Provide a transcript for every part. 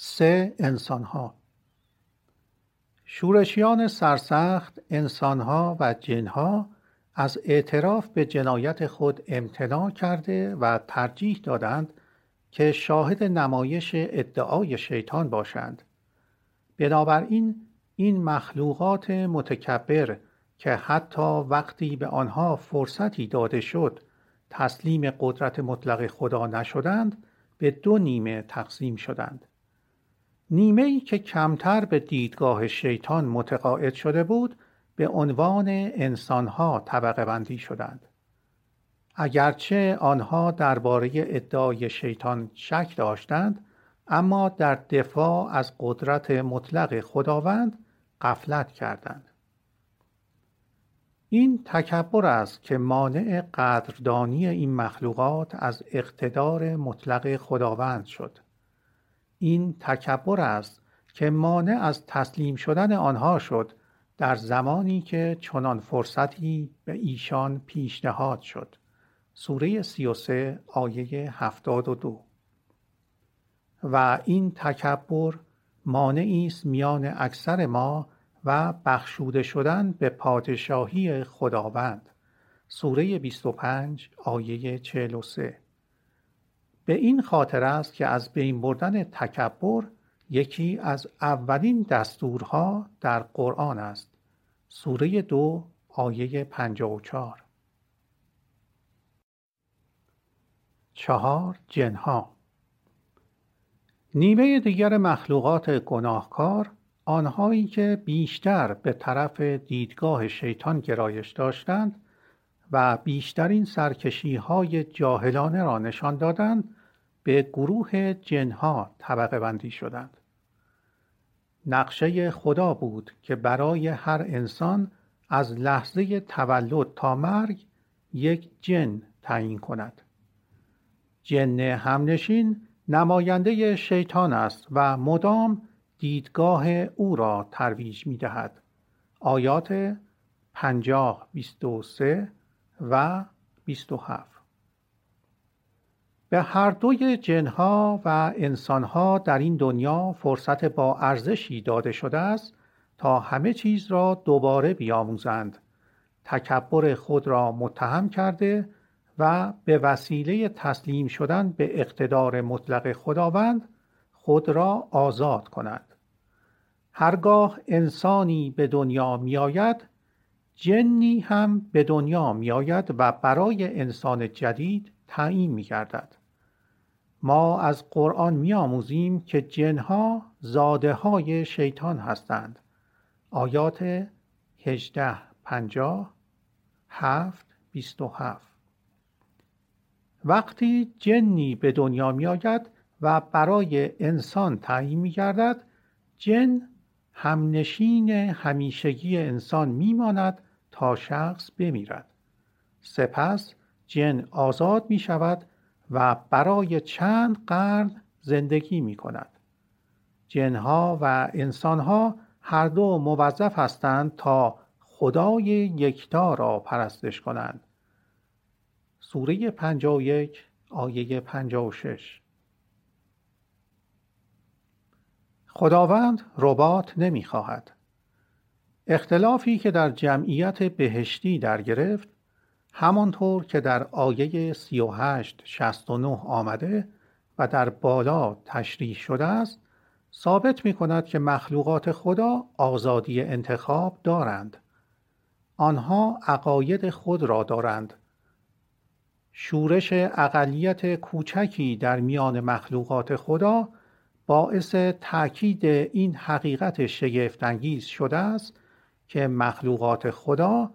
سه انسانها. شورشیان سرسخت انسانها و جنها از اعتراف به جنایت خود امتناع کرده و ترجیح دادند که شاهد نمایش ادعای شیطان باشند. بنابراین این مخلوقات متکبر که حتی وقتی به آنها فرصتی داده شد تسلیم قدرت مطلق خدا نشدند به دو نیمه تقسیم شدند. نیمه ای که کمتر به دیدگاه شیطان متقاعد شده بود به عنوان انسانها طبقه بندی شدند. اگرچه آنها درباره ادعای شیطان شک داشتند اما در دفاع از قدرت مطلق خداوند قفلت کردند. این تکبر است که مانع قدردانی این مخلوقات از اقتدار مطلق خداوند شد. این تکبر است که مانع از تسلیم شدن آنها شد در زمانی که چنان فرصتی به ایشان پیشنهاد شد. سوره 33 آیه 72 و این تکبر مانعی است میان اکثر ما و بخشوده شدن به پادشاهی خداوند. سوره 25 آیه 43 به این خاطر است که از بین بردن تکبر یکی از اولین دستورها در قرآن است. سوره دو آیه 54 چهار. جنها. نیمه دیگر مخلوقات گناهکار آنهایی که بیشتر به طرف دیدگاه شیطان گرایش داشتند و بیشترین سرکشی های جاهلانه را نشان دادند به گروه جنها طبقه بندی شدند. نقشه خدا بود که برای هر انسان از لحظه تولد تا مرگ یک جن تعیین کند. جن همنشین نماینده شیطان است و مدام دیدگاه او را ترویج می دهد. آیات 50 23 و 27 به هر دوی جنها و انسانها در این دنیا فرصت با ارزشی داده شده است تا همه چیز را دوباره بیاموزند تکبر خود را متهم کرده و به وسیله تسلیم شدن به اقتدار مطلق خداوند خود را آزاد کنند هرگاه انسانی به دنیا میآید جنی هم به دنیا میآید و برای انسان جدید تعیین می گردد. ما از قرآن میآموزیم که جنها زاده های شیطان هستند. آیات 18 50 7 27 وقتی جنی به دنیا می آید و برای انسان تعیین می گردد جن همنشین همیشگی انسان میماند تا شخص بمیرد سپس جن آزاد می شود و برای چند قرن زندگی می کند جنها و انسانها هر دو موظف هستند تا خدای یکتا را پرستش کنند. سوره 51 آیه 56 خداوند ربات نمی‌خواهد. اختلافی که در جمعیت بهشتی در گرفت همانطور که در آیه 38 69 آمده و در بالا تشریح شده است ثابت می کند که مخلوقات خدا آزادی انتخاب دارند. آنها عقاید خود را دارند. شورش اقلیت کوچکی در میان مخلوقات خدا باعث تأکید این حقیقت شگفتانگیز شده است که مخلوقات خدا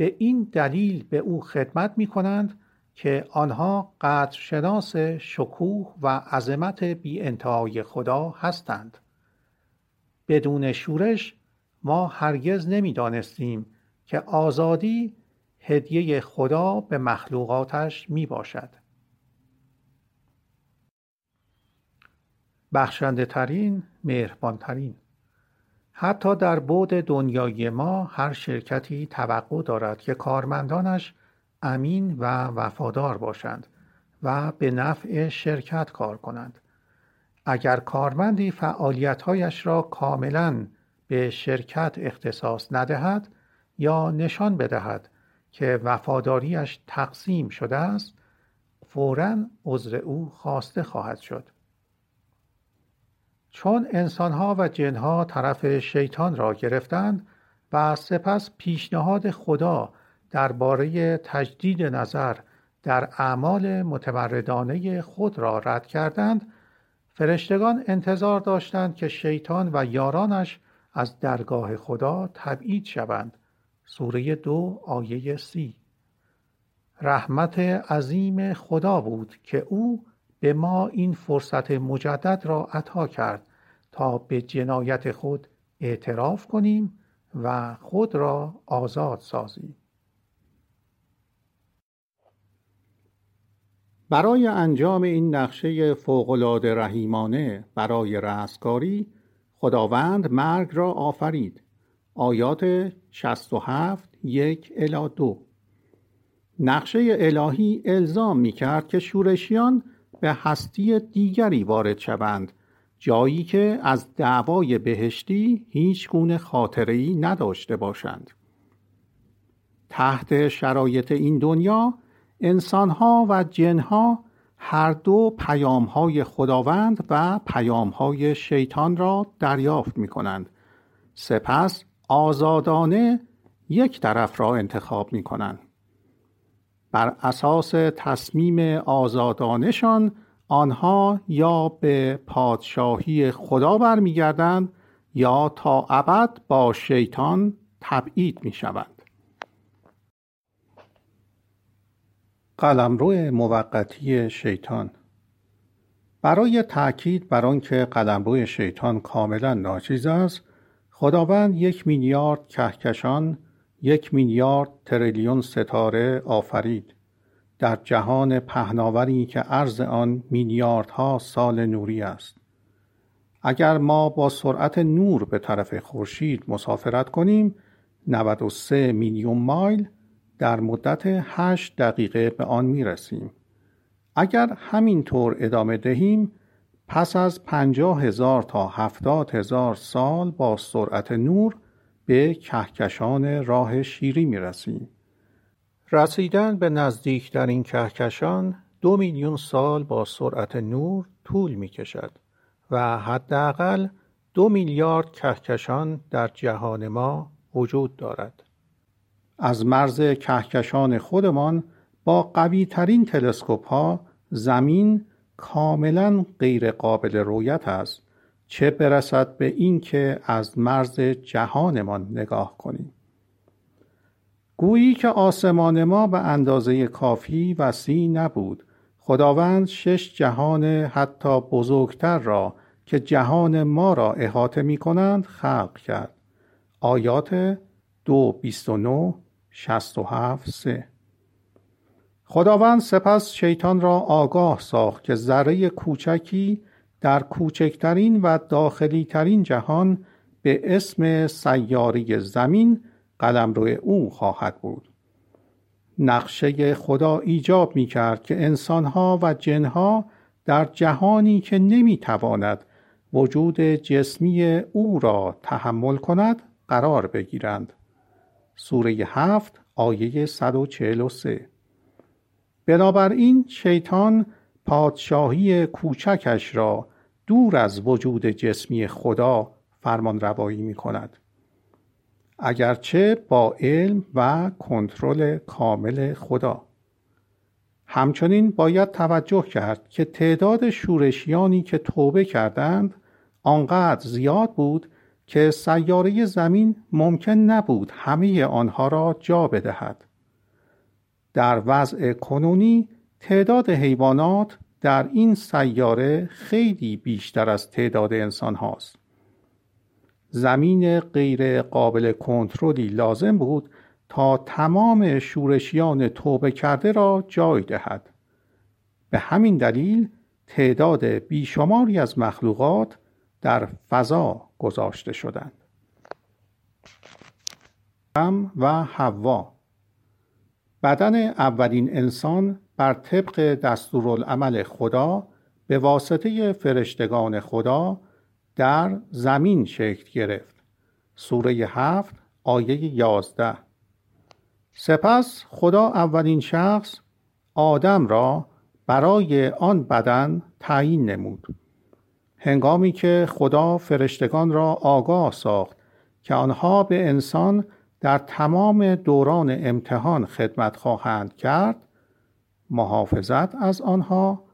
به این دلیل به او خدمت می کنند که آنها قدرشناس شکوه و عظمت بی انتهای خدا هستند. بدون شورش ما هرگز نمی‌دانستیم که آزادی هدیه خدا به مخلوقاتش می باشد بخشنده ترین مهربان ترین حتی در بود دنیای ما هر شرکتی توقع دارد که کارمندانش امین و وفادار باشند و به نفع شرکت کار کنند. اگر کارمندی فعالیتهایش را کاملا به شرکت اختصاص ندهد یا نشان بدهد که وفاداریش تقسیم شده است فورا عذر او خواسته خواهد شد. چون انسانها و جنها طرف شیطان را گرفتند و سپس پیشنهاد خدا درباره تجدید نظر در اعمال متمردانه خود را رد کردند فرشتگان انتظار داشتند که شیطان و یارانش از درگاه خدا تبعید شوند. سوره دو آیه سی. رحمت عظیم خدا بود که او به ما این فرصت مجدد را عطا کرد تا به جنایت خود اعتراف کنیم و خود را آزاد سازیم. برای انجام این نقشه فوقالعاده رحیمانه برای رستگاری خداوند مرگ را آفرید. آیات 67 یک الی دو. نقشه الهی الزام می کرد که شورشیان به هستی دیگری وارد شوند جایی که از دعوای بهشتی هیچ گونه خاطری نداشته باشند. تحت شرایط این دنیا انسانها و جنها هر دو پیامهای خداوند و پیامهای شیطان را دریافت می کنند سپس آزادانه یک طرف را انتخاب می کنند بر اساس تصمیم آزادانشان آنها یا به پادشاهی خدا برمیگردند یا تا ابد با شیطان تبعید می شوند. قلمرو موقتی شیطان برای تأکید بر آنکه قلمرو شیطان کاملا ناچیز است خداوند یک میلیارد کهکشان یک میلیارد تریلیون ستاره آفرید در جهان پهناوری که عرض آن میلیاردها سال نوری است اگر ما با سرعت نور به طرف خورشید مسافرت کنیم 93 میلیون مایل در مدت 8 دقیقه به آن می رسیم. اگر همینطور ادامه دهیم پس از پنجاه هزار تا هفتاد هزار سال با سرعت نور به کهکشان راه شیری می رسیم. رسیدن به نزدیک در این کهکشان دو میلیون سال با سرعت نور طول می کشد و حداقل دو میلیارد کهکشان در جهان ما وجود دارد. از مرز کهکشان خودمان با قوی ترین تلسکوپ ها زمین کاملا غیر قابل رویت است چه برسد به اینکه از مرز جهانمان نگاه کنیم. گویی که آسمان ما به اندازه کافی وسیع نبود. خداوند شش جهان حتی بزرگتر را که جهان ما را احاطه می کنند خلق کرد. آیات دو بیست و نو شست و هفت سه. خداوند سپس شیطان را آگاه ساخت که ذره کوچکی در کوچکترین و داخلی ترین جهان به اسم سیاری زمین قلمرو او خواهد بود. نقشه خدا ایجاب می کرد که انسانها و جنها در جهانی که نمی تواند وجود جسمی او را تحمل کند قرار بگیرند. سوره هفت آیه 143 بنابراین شیطان پادشاهی کوچکش را دور از وجود جسمی خدا فرمان روایی می کند. اگرچه با علم و کنترل کامل خدا همچنین باید توجه کرد که تعداد شورشیانی که توبه کردند آنقدر زیاد بود که سیاره زمین ممکن نبود همه آنها را جا بدهد در وضع کنونی تعداد حیوانات در این سیاره خیلی بیشتر از تعداد انسان هاست. زمین غیر قابل کنترلی لازم بود تا تمام شورشیان توبه کرده را جای دهد. به همین دلیل تعداد بیشماری از مخلوقات در فضا گذاشته شدند. و حوا بدن اولین انسان بر طبق دستورالعمل خدا به واسطه فرشتگان خدا در زمین شکل گرفت. سوره هفت آیه یازده. سپس خدا اولین شخص آدم را برای آن بدن تعیین نمود. هنگامی که خدا فرشتگان را آگاه ساخت که آنها به انسان در تمام دوران امتحان خدمت خواهند کرد محافظت از آنها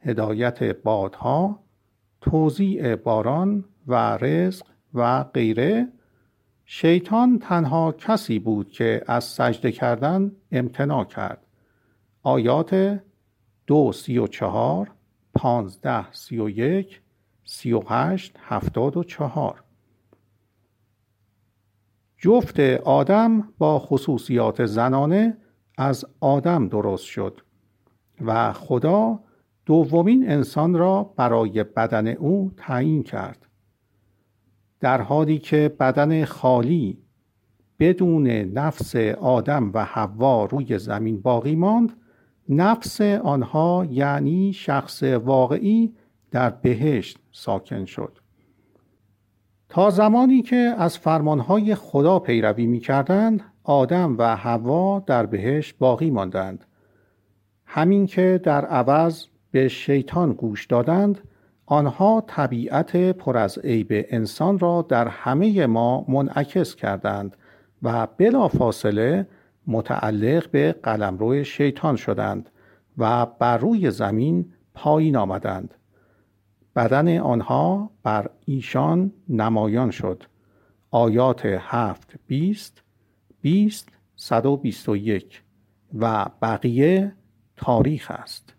هدایت بادها توزیع باران و رزق و غیره. شیطان تنها کسی بود که از سجده کردن امتناع کرد. آیات دو سی و چهار پانزده سی و یک سی و هشت هفتاد و چهار. جفت آدم با خصوصیات زنانه از آدم درست شد. و خدا دومین انسان را برای بدن او تعیین کرد. در حالی که بدن خالی بدون نفس آدم و حوا روی زمین باقی ماند نفس آنها یعنی شخص واقعی در بهشت ساکن شد. تا زمانی که از فرمانهای خدا پیروی می کردند آدم و حوا در بهشت باقی ماندند. همین که در عوض به شیطان گوش دادند آنها طبیعت پر از عیب انسان را در همه ما منعکس کردند و بلافاصله متعلق به قلمرو شیطان شدند و بر روی زمین پایین آمدند. بدن آنها بر ایشان نمایان شد. آیات هفت بیست بیست صد و بیست و یک و بقیه تاریخ است.